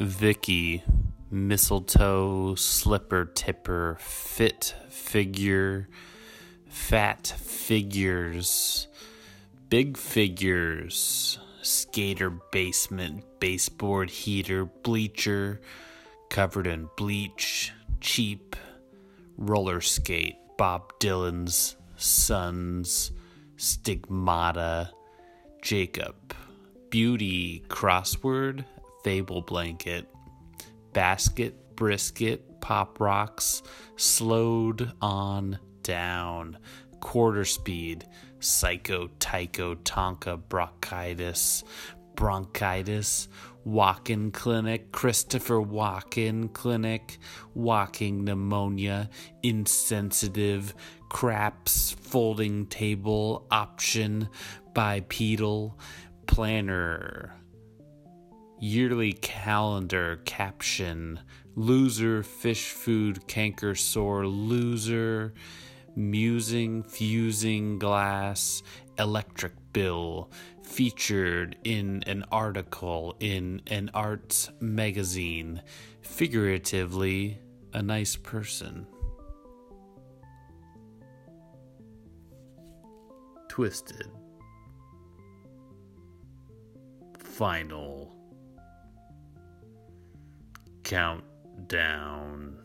Vicky, mistletoe, slipper tipper, fit figure, fat figures, big figures, skater basement, baseboard heater, bleacher, covered in bleach, cheap, roller skate, Bob Dylan's sons, stigmata, Jacob, beauty, crossword, fable blanket, basket, brisket, pop rocks, slowed on down, quarter speed, psycho, tycho, tonka, bronchitis, bronchitis, walk-in clinic, Christopher walk-in clinic, walking pneumonia, insensitive, craps, folding table, option, bipedal, planner, yearly calendar, caption, loser, fish food, canker sore, loser, musing, fusing glass, electric bill, featured in an article in an arts magazine, figuratively, a nice person. Twisted. Final countdown